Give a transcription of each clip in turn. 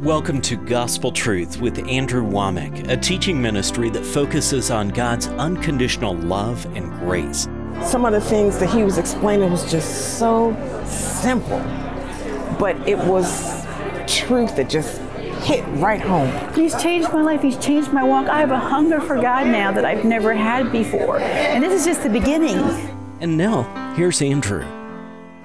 Welcome to Gospel Truth with Andrew Wommack, a teaching ministry that focuses on God's unconditional love and grace. Some of the things that he was explaining was just so simple, but it was truth that just hit right home. He's changed my life. He's changed my walk. I have a hunger for God now that I've never had before. And this is just the beginning. And now, here's Andrew.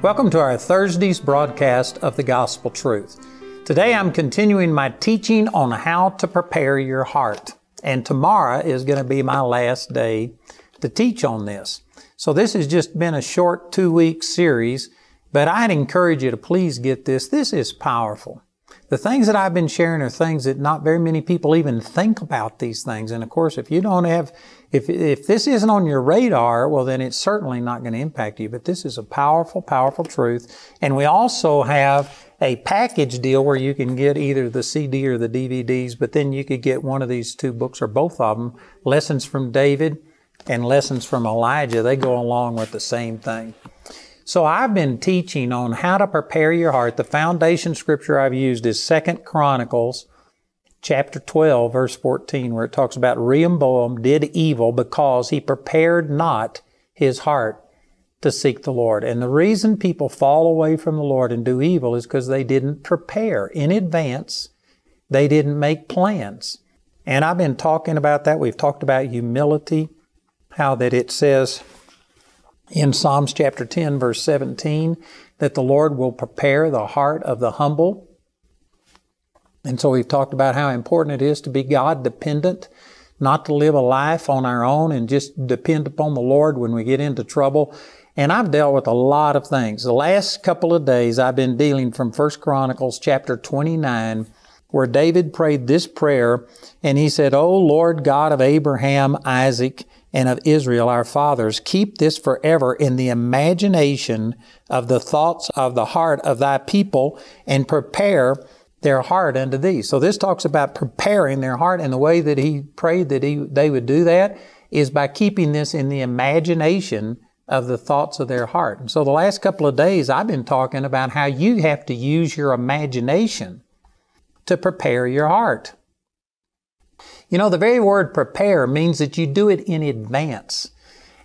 Welcome to our Thursday's broadcast of the Gospel Truth. Today I'm continuing my teaching on how to prepare your heart. And tomorrow is going to be my last day to teach on this. So this has just been a short two week series, but I'd encourage you to please get this. This is powerful. The things that I've been sharing are things that not very many people even think about these things. And of course, if you don't have, if, if this isn't on your radar, well, then it's certainly not going to impact you. But this is a powerful, powerful truth. And we also have a package deal where you can get either the CD or the DVDs, but then you could get one of these two books or both of them, Lessons from David and Lessons from Elijah. They go along with the same thing. So I've been teaching on how to prepare your heart. The foundation scripture I've used is Second Chronicles chapter 12 verse 14 where it talks about Rehoboam did evil because he prepared not his heart to seek the Lord. And the reason people fall away from the Lord and do evil is because they didn't prepare in advance. They didn't make plans. And I've been talking about that. We've talked about humility, how that it says in Psalms chapter 10 verse 17 that the Lord will prepare the heart of the humble. And so we've talked about how important it is to be God dependent, not to live a life on our own and just depend upon the Lord when we get into trouble. And I've dealt with a lot of things. The last couple of days I've been dealing from 1 Chronicles chapter 29 where David prayed this prayer and he said, O Lord God of Abraham, Isaac, and of Israel, our fathers, keep this forever in the imagination of the thoughts of the heart of thy people and prepare their heart unto thee. So this talks about preparing their heart and the way that he prayed that he, they would do that is by keeping this in the imagination of the thoughts of their heart. And so the last couple of days I've been talking about how you have to use your imagination to prepare your heart. You know, the very word prepare means that you do it in advance.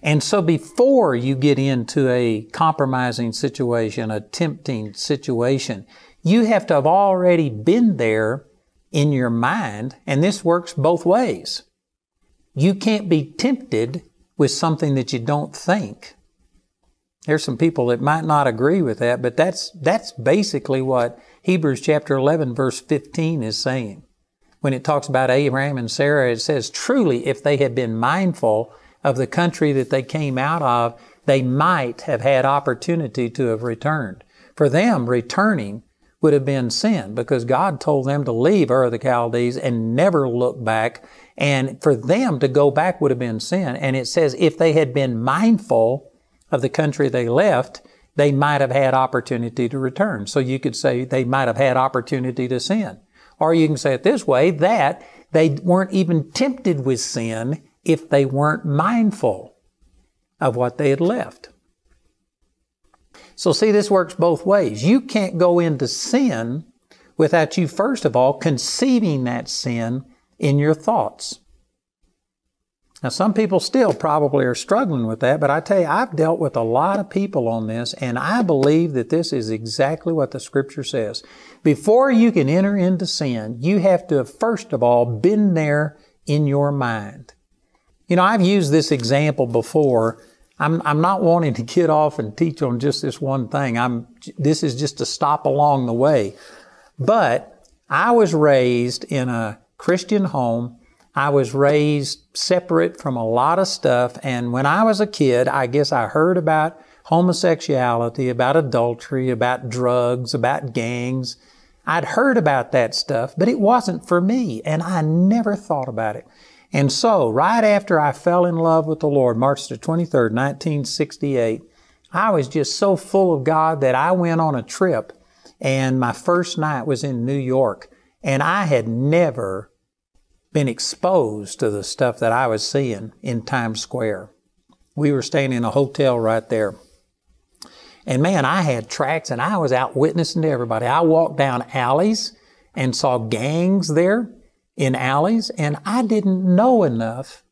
And so before you get into a compromising situation, a tempting situation, you have to have already been there in your mind, and this works both ways. You can't be tempted with something that you don't think. There's some people that might not agree with that, but that's, that's basically what Hebrews chapter 11 verse 15 is saying. When it talks about Abraham and Sarah, it says, truly, if they had been mindful of the country that they came out of, they might have had opportunity to have returned. For them, returning would have been sin because God told them to leave Ur of the Chaldees and never look back and for them to go back would have been sin. And it says if they had been mindful of the country they left, they might have had opportunity to return. So you could say they might have had opportunity to sin. Or you can say it this way, that they weren't even tempted with sin if they weren't mindful of what they had left. So see, this works both ways. You can't go into sin without you, first of all, conceiving that sin in your thoughts. Now, some people still probably are struggling with that, but I tell you, I've dealt with a lot of people on this, and I believe that this is exactly what the Scripture says. Before you can enter into sin, you have to have, first of all, been there in your mind. You know, I've used this example before. I'm, I'm not wanting to get off and teach on just this one thing. I'm, this is just a stop along the way. But I was raised in a Christian home. I was raised separate from a lot of stuff. And when I was a kid, I guess I heard about homosexuality, about adultery, about drugs, about gangs. I'd heard about that stuff, but it wasn't for me. And I never thought about it. And so, right after I fell in love with the Lord, March the 23rd, 1968, I was just so full of God that I went on a trip and my first night was in New York. And I had never been exposed to the stuff that I was seeing in Times Square. We were staying in a hotel right there. And man, I had tracts and I was out witnessing to everybody. I walked down alleys and saw gangs there in alleys, and I didn't know enough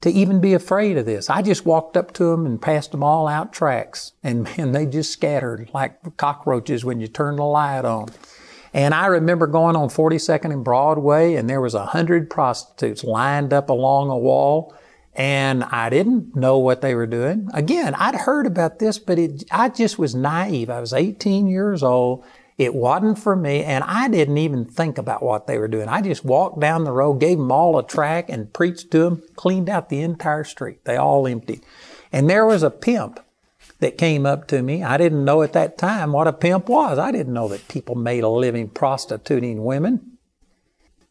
to even be afraid of this. I just walked up to them and passed them all out tracts, and man, they just scattered like cockroaches when you turn the light on. And I remember going on 42nd and Broadway, and there was a hundred prostitutes lined up along a wall, and I didn't know what they were doing. Again, I'd heard about this, but it, I just was naive. I was 18 years old. It wasn't for me, and I didn't even think about what they were doing. I just walked down the road, gave them all a tract, and preached to them, cleaned out the entire street. They all emptied. And there was a pimp that came up to me. I didn't know at that time what a pimp was. I didn't know that people made a living prostituting women.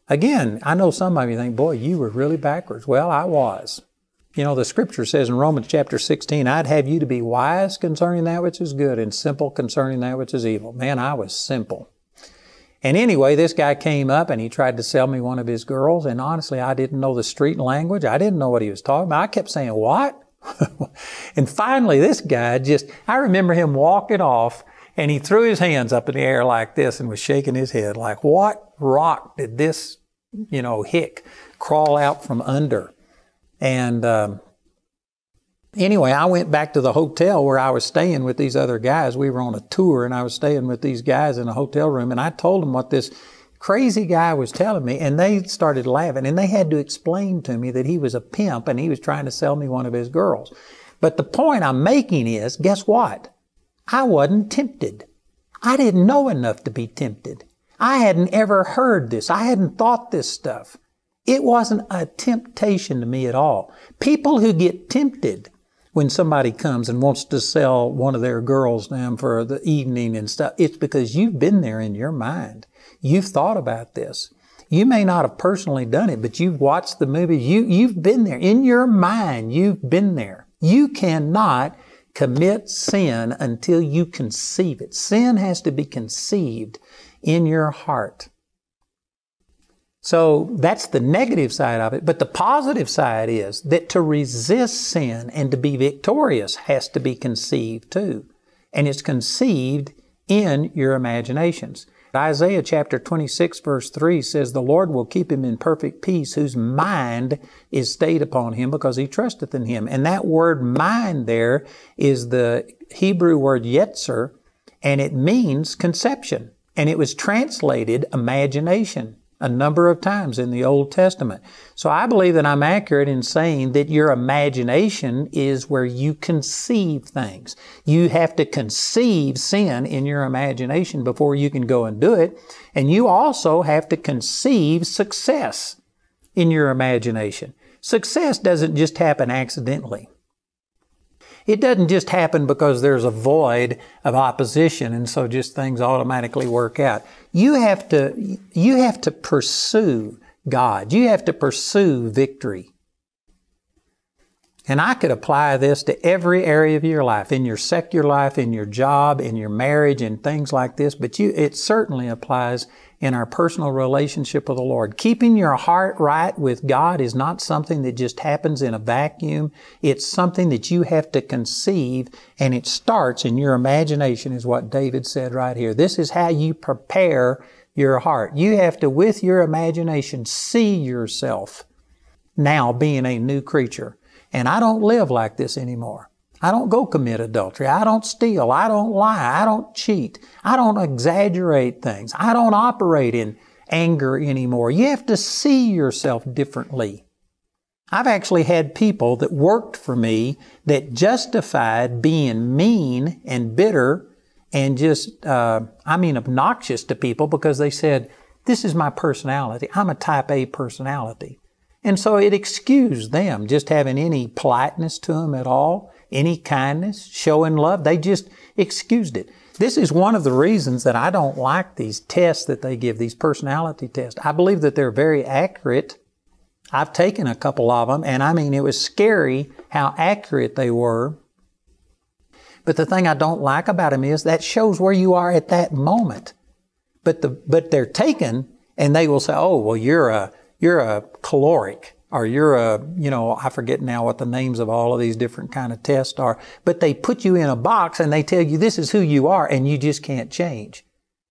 Again, I know some of you think, boy, you were really backwards. Well, I was. You know, the scripture says in Romans chapter 16, I'd have you to be wise concerning that which is good and simple concerning that which is evil. Man, I was simple. And anyway, this guy came up and he tried to sell me one of his girls. And honestly, I didn't know the street language. I didn't know what he was talking about. I kept saying, what? and finally, this guy just, I remember him walking off and he threw his hands up in the air like this and was shaking his head like, what rock did this, you know, hick crawl out from under? And, um, anyway, I went back to the hotel where I was staying with these other guys. We were on a tour and I was staying with these guys in a hotel room and I told them what this crazy guy was telling me, and they started laughing, and they had to explain to me that he was a pimp and he was trying to sell me one of his girls. But the point I'm making is, guess what? I wasn't tempted. I didn't know enough to be tempted. I hadn't ever heard this. I hadn't thought this stuff. It wasn't a temptation to me at all. People who get tempted when somebody comes and wants to sell one of their girls to them for the evening and stuff, it's because you've been there in your mind. You've thought about this. You may not have personally done it, but you've watched the movie. You, you've been there. In your mind, you've been there. You cannot commit sin until you conceive it. Sin has to be conceived in your heart. So that's the negative side of it. But the positive side is that to resist sin and to be victorious has to be conceived too. And it's conceived in your imaginations. Isaiah chapter 26 verse 3 says, The Lord will keep him in perfect peace whose mind is stayed upon him because he trusteth in him. And that word mind there is the Hebrew word yetzer, and it means conception. And it was translated imagination a number of times in the Old Testament. So I believe that I'm accurate in saying that your imagination is where you conceive things. You have to conceive sin in your imagination before you can go and do it. And you also have to conceive success in your imagination. Success doesn't just happen accidentally. It doesn't just happen because there's a void of opposition and so just things automatically work out. You have to, you have to pursue God. You have to pursue victory. And I could apply this to every area of your life, in your secular life, in your job, in your marriage, and things like this, but you, it certainly applies in our personal relationship with the Lord. Keeping your heart right with God is not something that just happens in a vacuum. It's something that you have to conceive and it starts in your imagination is what David said right here. This is how you prepare your heart. You have to, with your imagination, see yourself now being a new creature. And I don't live like this anymore. I don't go commit adultery. I don't steal. I don't lie. I don't cheat. I don't exaggerate things. I don't operate in anger anymore. You have to see yourself differently. I've actually had people that worked for me that justified being mean and bitter and just, uh, I mean, obnoxious to people because they said, this is my personality. I'm a type A personality. And so it excused them just having any politeness to them at all any kindness, showing love. They just excused it. This is one of the reasons that I don't like these tests that they give, these personality tests. I believe that they're very accurate. I've taken a couple of them, and I mean, it was scary how accurate they were. But the thing I don't like about them is that shows where you are at that moment. But the but they're taken, and they will say, "Oh, well, you're a you're a choleric." Or you're a, you know, I forget now what the names of all of these different kind of tests are, but they put you in a box and they tell you this is who you are and you just can't change.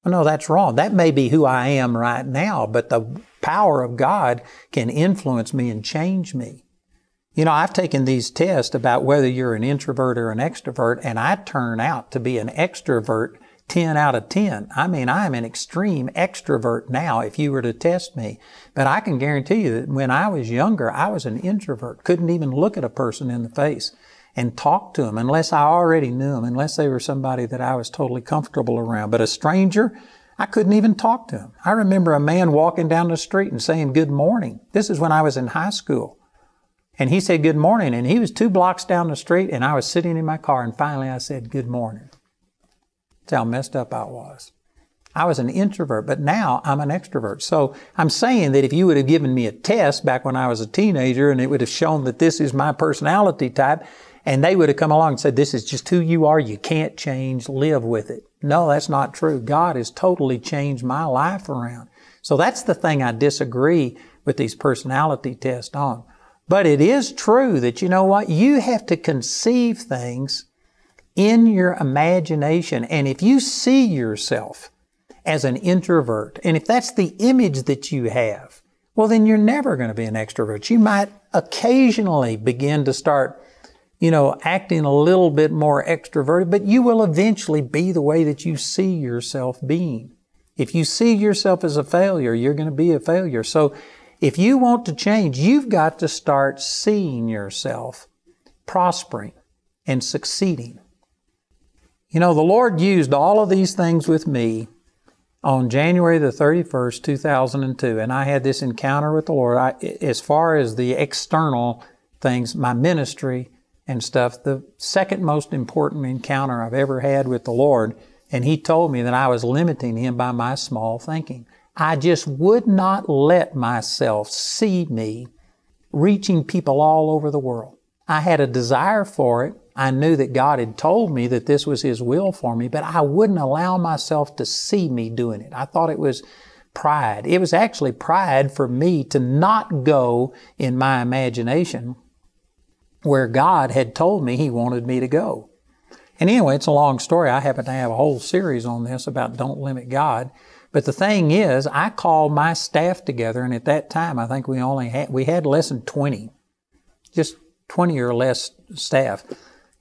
Well, no, that's wrong. That may be who I am right now, but the power of God can influence me and change me. You know, I've taken these tests about whether you're an introvert or an extrovert, and I turn out to be an extrovert 10 out of 10. I mean, I'm an extreme extrovert now if you were to test me. But I can guarantee you that when I was younger, I was an introvert, couldn't even look at a person in the face and talk to them unless I already knew them, unless they were somebody that I was totally comfortable around. But a stranger, I couldn't even talk to him. I remember a man walking down the street and saying good morning. This is when I was in high school. And he said good morning, and he was two blocks down the street, and I was sitting in my car, and finally I said good morning. How messed up I was. I was an introvert, but now I'm an extrovert. So I'm saying that if you would have given me a test back when I was a teenager and it would have shown that this is my personality type, and they would have come along and said, this is just who you are, you can't change, live with it. No, that's not true. God has totally changed my life around. So that's the thing I disagree with these personality tests on. But it is true that you know what? You have to conceive things in your imagination. And if you see yourself as an introvert, and if that's the image that you have, well, then you're never going to be an extrovert. You might occasionally begin to start, you know, acting a little bit more extroverted, but you will eventually be the way that you see yourself being. If you see yourself as a failure, you're going to be a failure. So if you want to change, you've got to start seeing yourself prospering and succeeding. You know, the Lord used all of these things with me on January the 31st, 2002, and I had this encounter with the Lord. I, as far as the external things, my ministry and stuff, the second most important encounter I've ever had with the Lord, and He told me that I was limiting Him by my small thinking. I just would not let myself see me reaching people all over the world. I had a desire for it, I knew that God had told me that this was His will for me, but I wouldn't allow myself to see me doing it. I thought it was pride. It was actually pride for me to not go in my imagination where God had told me He wanted me to go. And anyway, it's a long story. I happen to have a whole series on this about don't limit God. But the thing is, I called my staff together, and at that time, I think we only had, we had less than 20, just 20 or less staff.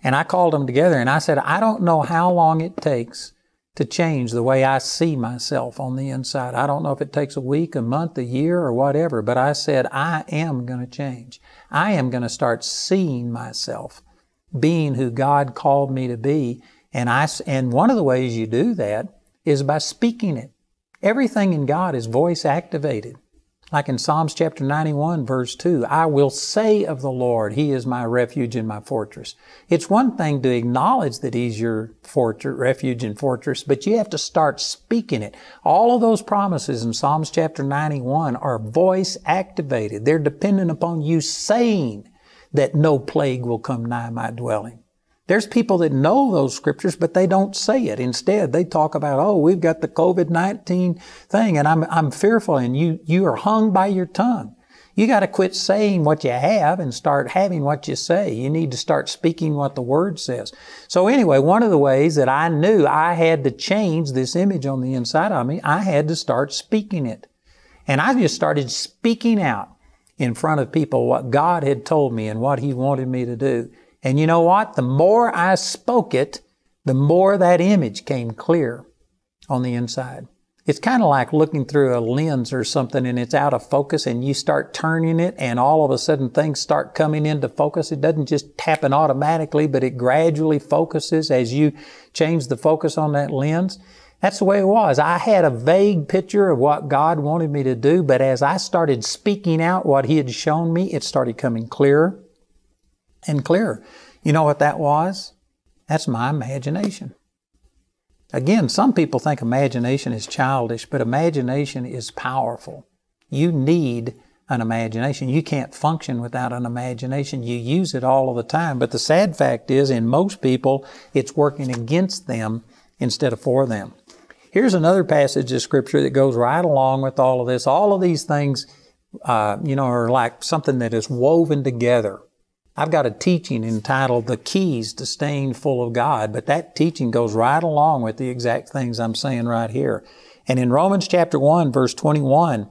And I called them together and I said, I don't know how long it takes to change the way I see myself on the inside. I don't know if it takes a week, a month, a year, or whatever, but I said, I am going to change. I am going to start seeing myself being who God called me to be. And I, and one of the ways you do that is by speaking it. Everything in God is voice activated. Like in Psalms chapter 91 verse 2, I will say of the Lord, He is my refuge and my fortress. It's one thing to acknowledge that He's your fortress, refuge and fortress, but you have to start speaking it. All of those promises in Psalms chapter 91 are voice activated. They're dependent upon you saying that no plague will come nigh my dwelling. There's people that know those scriptures, but they don't say it. Instead, they talk about, oh, we've got the COVID-19 thing and I'm, I'm fearful and you, you are hung by your tongue. You got to quit saying what you have and start having what you say. You need to start speaking what the Word says. So anyway, one of the ways that I knew I had to change this image on the inside of me, I had to start speaking it. And I just started speaking out in front of people what God had told me and what He wanted me to do. And you know what? The more I spoke it, the more that image came clear on the inside. It's kind of like looking through a lens or something and it's out of focus and you start turning it and all of a sudden things start coming into focus. It doesn't just happen automatically, but it gradually focuses as you change the focus on that lens. That's the way it was. I had a vague picture of what God wanted me to do, but as I started speaking out what He had shown me, it started coming clearer and clearer. You know what that was? That's my imagination. Again, some people think imagination is childish, but imagination is powerful. You need an imagination. You can't function without an imagination. You use it all of the time. But the sad fact is, in most people, it's working against them instead of for them. Here's another passage of scripture that goes right along with all of this. All of these things, uh, you know, are like something that is woven together I've got a teaching entitled The Keys to Staying Full of God, but that teaching goes right along with the exact things I'm saying right here. And in Romans chapter 1, verse 21,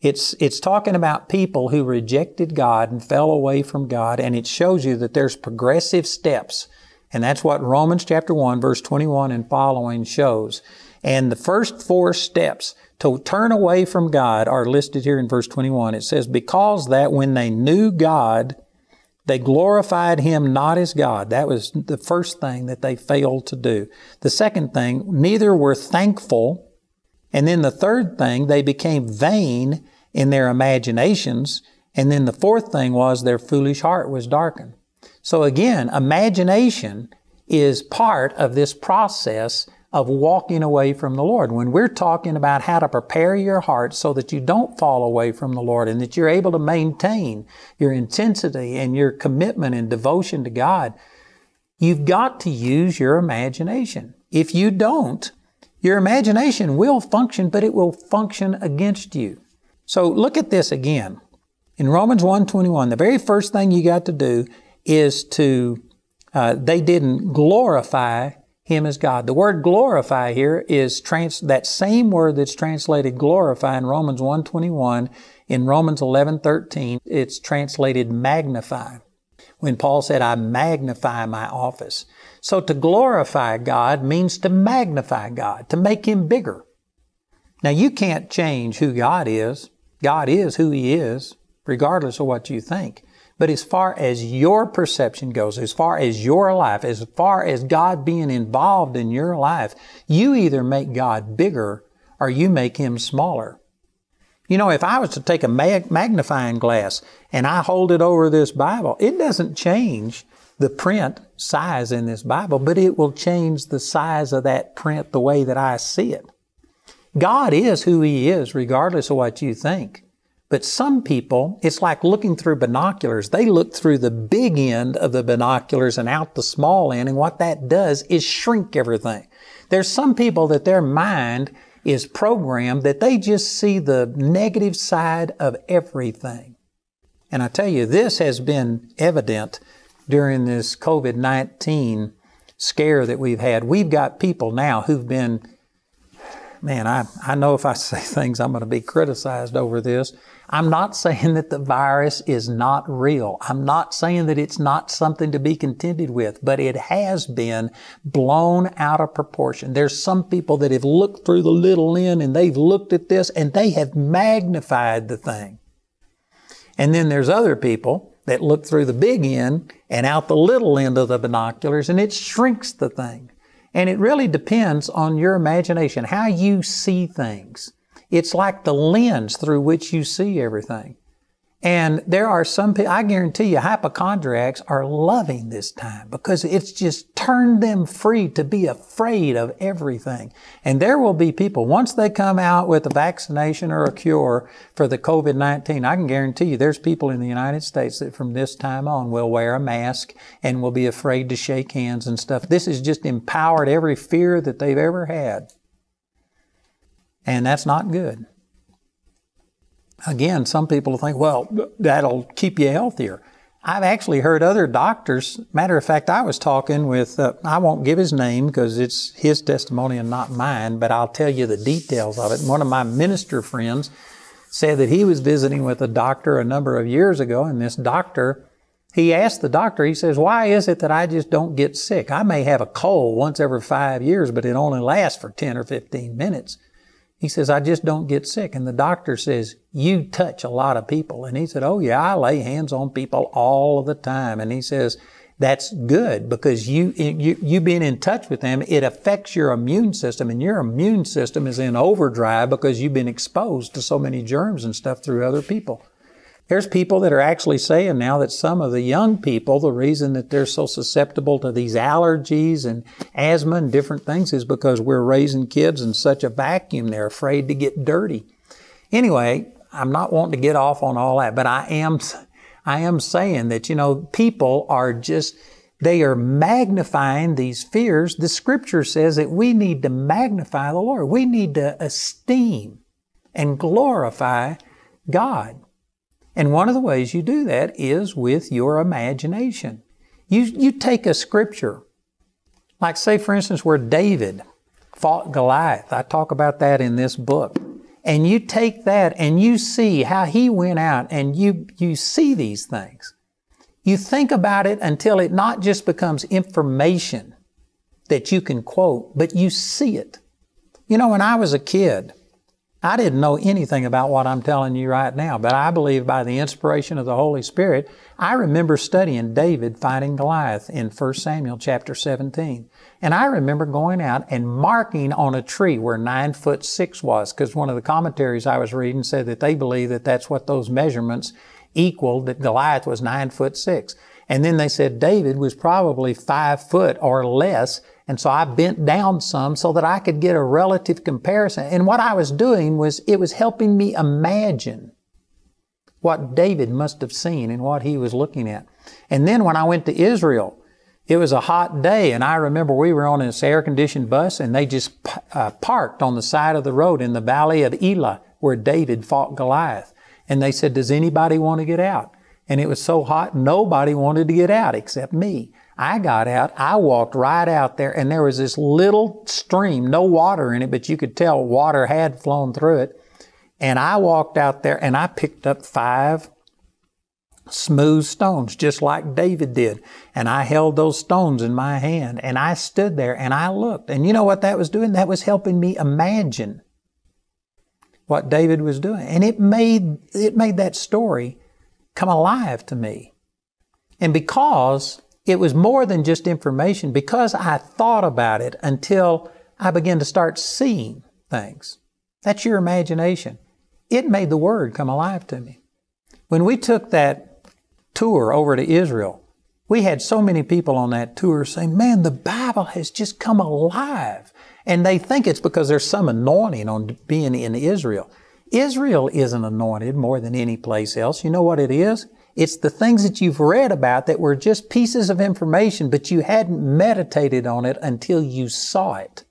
it's, it's talking about people who rejected God and fell away from God, and it shows you that there's progressive steps. And that's what Romans chapter 1, verse 21 and following shows. And the first four steps to turn away from God are listed here in verse 21. It says, Because that when they knew God, they glorified him not as God. That was the first thing that they failed to do. The second thing, neither were thankful. And then the third thing, they became vain in their imaginations. And then the fourth thing was their foolish heart was darkened. So again, imagination is part of this process of walking away from the Lord. When we're talking about how to prepare your heart so that you don't fall away from the Lord and that you're able to maintain your intensity and your commitment and devotion to God, you've got to use your imagination. If you don't, your imagination will function, but it will function against you. So look at this again. In Romans 1:21, the very first thing you got to do is to uh, they didn't glorify him as God. The word glorify here is trans, that same word that's translated glorify in Romans 1:21 in Romans 11:13 it's translated magnify. When Paul said I magnify my office. So to glorify God means to magnify God, to make him bigger. Now you can't change who God is. God is who he is regardless of what you think. But as far as your perception goes, as far as your life, as far as God being involved in your life, you either make God bigger or you make Him smaller. You know, if I was to take a magnifying glass and I hold it over this Bible, it doesn't change the print size in this Bible, but it will change the size of that print the way that I see it. God is who He is, regardless of what you think. But some people, it's like looking through binoculars. They look through the big end of the binoculars and out the small end, and what that does is shrink everything. There's some people that their mind is programmed that they just see the negative side of everything. And I tell you, this has been evident during this COVID 19 scare that we've had. We've got people now who've been, man, I, I know if I say things, I'm going to be criticized over this. I'm not saying that the virus is not real. I'm not saying that it's not something to be contended with, but it has been blown out of proportion. There's some people that have looked through the little end and they've looked at this and they have magnified the thing. And then there's other people that look through the big end and out the little end of the binoculars and it shrinks the thing. And it really depends on your imagination, how you see things. It's like the lens through which you see everything. And there are some people, I guarantee you, hypochondriacs are loving this time because it's just turned them free to be afraid of everything. And there will be people, once they come out with a vaccination or a cure for the COVID-19, I can guarantee you there's people in the United States that from this time on will wear a mask and will be afraid to shake hands and stuff. This has just empowered every fear that they've ever had. And that's not good. Again, some people think, well, that'll keep you healthier. I've actually heard other doctors. Matter of fact, I was talking with, uh, I won't give his name because it's his testimony and not mine, but I'll tell you the details of it. One of my minister friends said that he was visiting with a doctor a number of years ago, and this doctor, he asked the doctor, he says, Why is it that I just don't get sick? I may have a cold once every five years, but it only lasts for 10 or 15 minutes. He says, I just don't get sick. And the doctor says, You touch a lot of people. And he said, Oh, yeah, I lay hands on people all of the time. And he says, That's good because you, you, you being in touch with them, it affects your immune system. And your immune system is in overdrive because you've been exposed to so many germs and stuff through other people. There's people that are actually saying now that some of the young people, the reason that they're so susceptible to these allergies and asthma and different things is because we're raising kids in such a vacuum. They're afraid to get dirty. Anyway, I'm not wanting to get off on all that, but I am, I am saying that, you know, people are just, they are magnifying these fears. The scripture says that we need to magnify the Lord. We need to esteem and glorify God. And one of the ways you do that is with your imagination. You, you take a scripture, like say for instance where David fought Goliath. I talk about that in this book. And you take that and you see how he went out and you, you see these things. You think about it until it not just becomes information that you can quote, but you see it. You know, when I was a kid, I didn't know anything about what I'm telling you right now, but I believe by the inspiration of the Holy Spirit, I remember studying David fighting Goliath in 1 Samuel chapter 17. And I remember going out and marking on a tree where nine foot six was, because one of the commentaries I was reading said that they believe that that's what those measurements equaled, that Goliath was nine foot six. And then they said David was probably five foot or less, and so I bent down some so that I could get a relative comparison. And what I was doing was it was helping me imagine what David must have seen and what he was looking at. And then when I went to Israel, it was a hot day, and I remember we were on this air conditioned bus, and they just uh, parked on the side of the road in the valley of Elah where David fought Goliath. And they said, Does anybody want to get out? And it was so hot, nobody wanted to get out except me. I got out, I walked right out there, and there was this little stream, no water in it, but you could tell water had flown through it. And I walked out there and I picked up five smooth stones, just like David did. And I held those stones in my hand and I stood there and I looked. And you know what that was doing? That was helping me imagine what David was doing. And it made, it made that story come alive to me. And because it was more than just information because I thought about it until I began to start seeing things. That's your imagination. It made the Word come alive to me. When we took that tour over to Israel, we had so many people on that tour saying, Man, the Bible has just come alive. And they think it's because there's some anointing on being in Israel. Israel isn't anointed more than any place else. You know what it is? It's the things that you've read about that were just pieces of information, but you hadn't meditated on it until you saw it.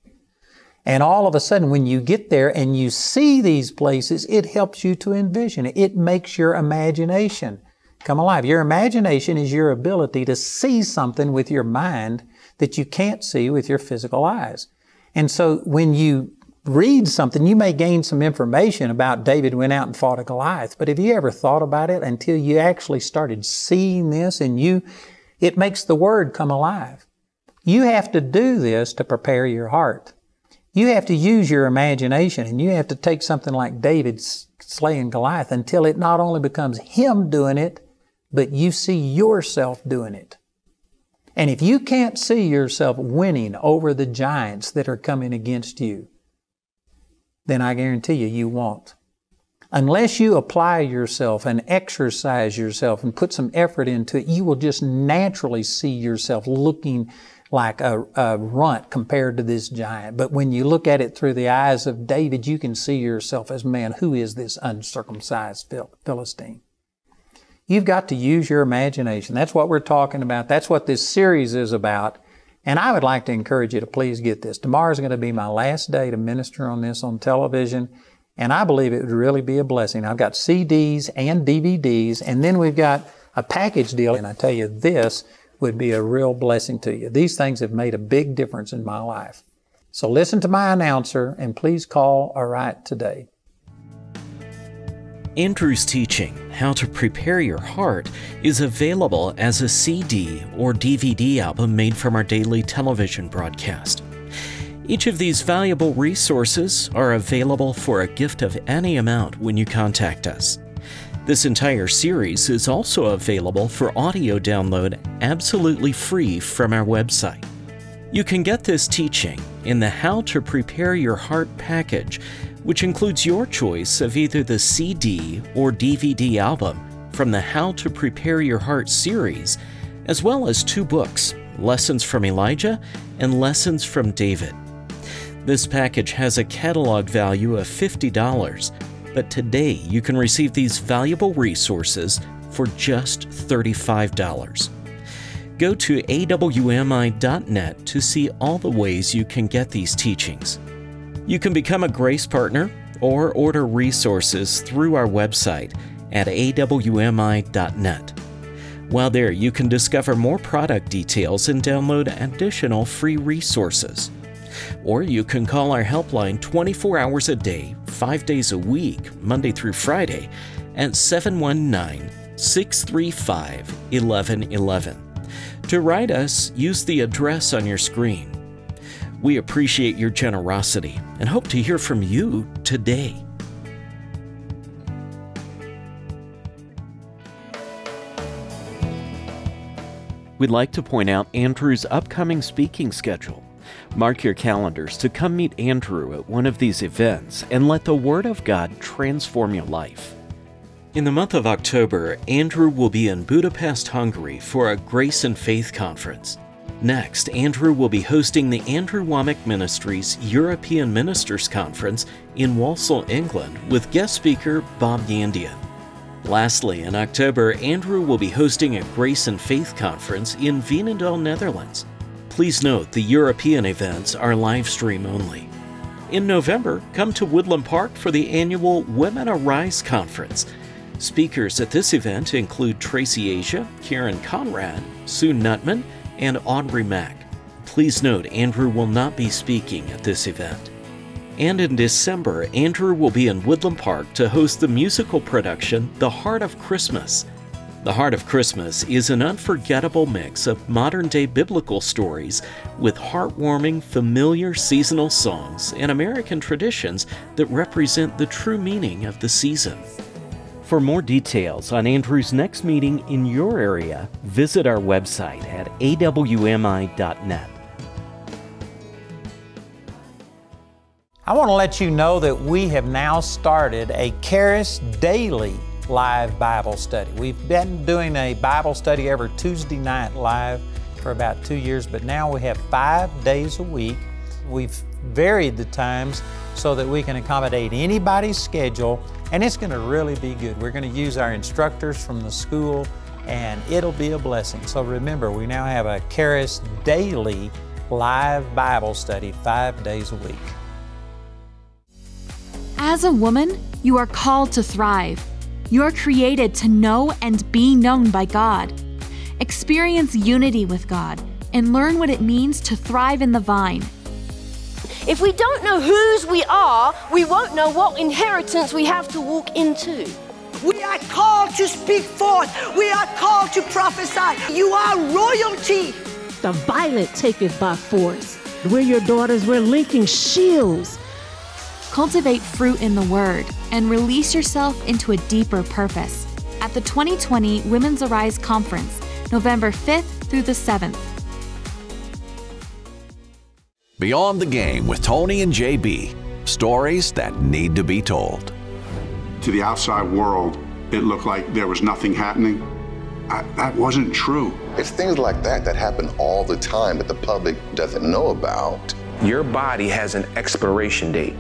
And all of a sudden, when you get there and you see these places, it helps you to envision it. It makes your imagination come alive. Your imagination is your ability to see something with your mind that you can't see with your physical eyes. And so when you read something, you may gain some information about David went out and fought a Goliath, but have you ever thought about it until you actually started seeing this and you, it makes the Word come alive. You have to do this to prepare your heart. You have to use your imagination and you have to take something like David slaying Goliath until it not only becomes him doing it, but you see yourself doing it. And if you can't see yourself winning over the giants that are coming against you, then I guarantee you, you won't. Unless you apply yourself and exercise yourself and put some effort into it, you will just naturally see yourself looking like a, a, runt compared to this giant. But when you look at it through the eyes of David, you can see yourself as man, who is this uncircumcised Philistine? You've got to use your imagination. That's what we're talking about. That's what this series is about. And I would like to encourage you to please get this. Tomorrow is going to be my last day to minister on this on television, and I believe it would really be a blessing. I've got CDs and DVDs, and then we've got a package deal, and I tell you, this would be a real blessing to you. These things have made a big difference in my life. So listen to my announcer and please call or write today. Andrew's teaching, How to Prepare Your Heart, is available as a CD or DVD album made from our daily television broadcast. Each of these valuable resources are available for a gift of any amount when you contact us. This entire series is also available for audio download absolutely free from our website. You can get this teaching in the How to Prepare Your Heart package which includes your choice of either the CD or DVD album from the How to Prepare Your Heart series, as well as two books Lessons from Elijah and Lessons from David. This package has a catalog value of $50, but today you can receive these valuable resources for just $35. Go to awmi.net to see all the ways you can get these teachings. You can become a Grace Partner or order resources through our website at awmi.net. While there, you can discover more product details and download additional free resources. Or you can call our helpline 24 hours a day, 5 days a week, Monday through Friday, at 719 635 1111. To write us, use the address on your screen. We appreciate your generosity and hope to hear from you today. We'd like to point out Andrew's upcoming speaking schedule. Mark your calendars to come meet Andrew at one of these events and let the Word of God transform your life. In the month of October, Andrew will be in Budapest, Hungary for a Grace and Faith conference. Next, Andrew will be hosting the Andrew Wommack Ministries European Ministers Conference in Walsall, England, with guest speaker Bob Yandian. Lastly, in October, Andrew will be hosting a Grace and Faith conference in Veenendaal, Netherlands. Please note the European events are live stream only. In November, come to Woodland Park for the annual Women Arise conference. Speakers at this event include Tracy Asia, Karen Conrad, Sue Nutman, and Audrey Mack. Please note Andrew will not be speaking at this event. And in December, Andrew will be in Woodland Park to host the musical production The Heart of Christmas. The Heart of Christmas is an unforgettable mix of modern day biblical stories with heartwarming, familiar seasonal songs and American traditions that represent the true meaning of the season. For more details on Andrew's next meeting in your area, visit our website at awmi.net. I want to let you know that we have now started a Charis Daily live Bible study. We've been doing a Bible study every Tuesday night live for about two years, but now we have five days a week. We've varied the times so that we can accommodate anybody's schedule, and it's going to really be good. We're going to use our instructors from the school, and it'll be a blessing. So remember, we now have a Charis Daily live Bible study five days a week. As a woman, you are called to thrive. You are created to know and be known by God. Experience unity with God and learn what it means to thrive in the vine. If we don't know whose we are, we won't know what inheritance we have to walk into. We are called to speak forth. We are called to prophesy. You are royalty. The violent take it by force. We're your daughters. We're linking shields Cultivate fruit in the Word and release yourself into a deeper purpose at the 2020 Women's Arise Conference, November 5th through the 7th. Beyond the Game with Tony and JB. Stories that need to be told. To the outside world, it looked like there was nothing happening. I, that wasn't true. It's things like that that happen all the time that the public doesn't know about. Your body has an expiration date.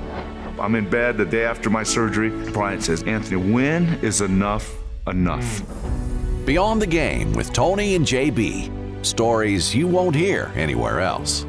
I'm in bed the day after my surgery. Brian says, Anthony, when is enough enough? Beyond the Game with Tony and JB. Stories you won't hear anywhere else.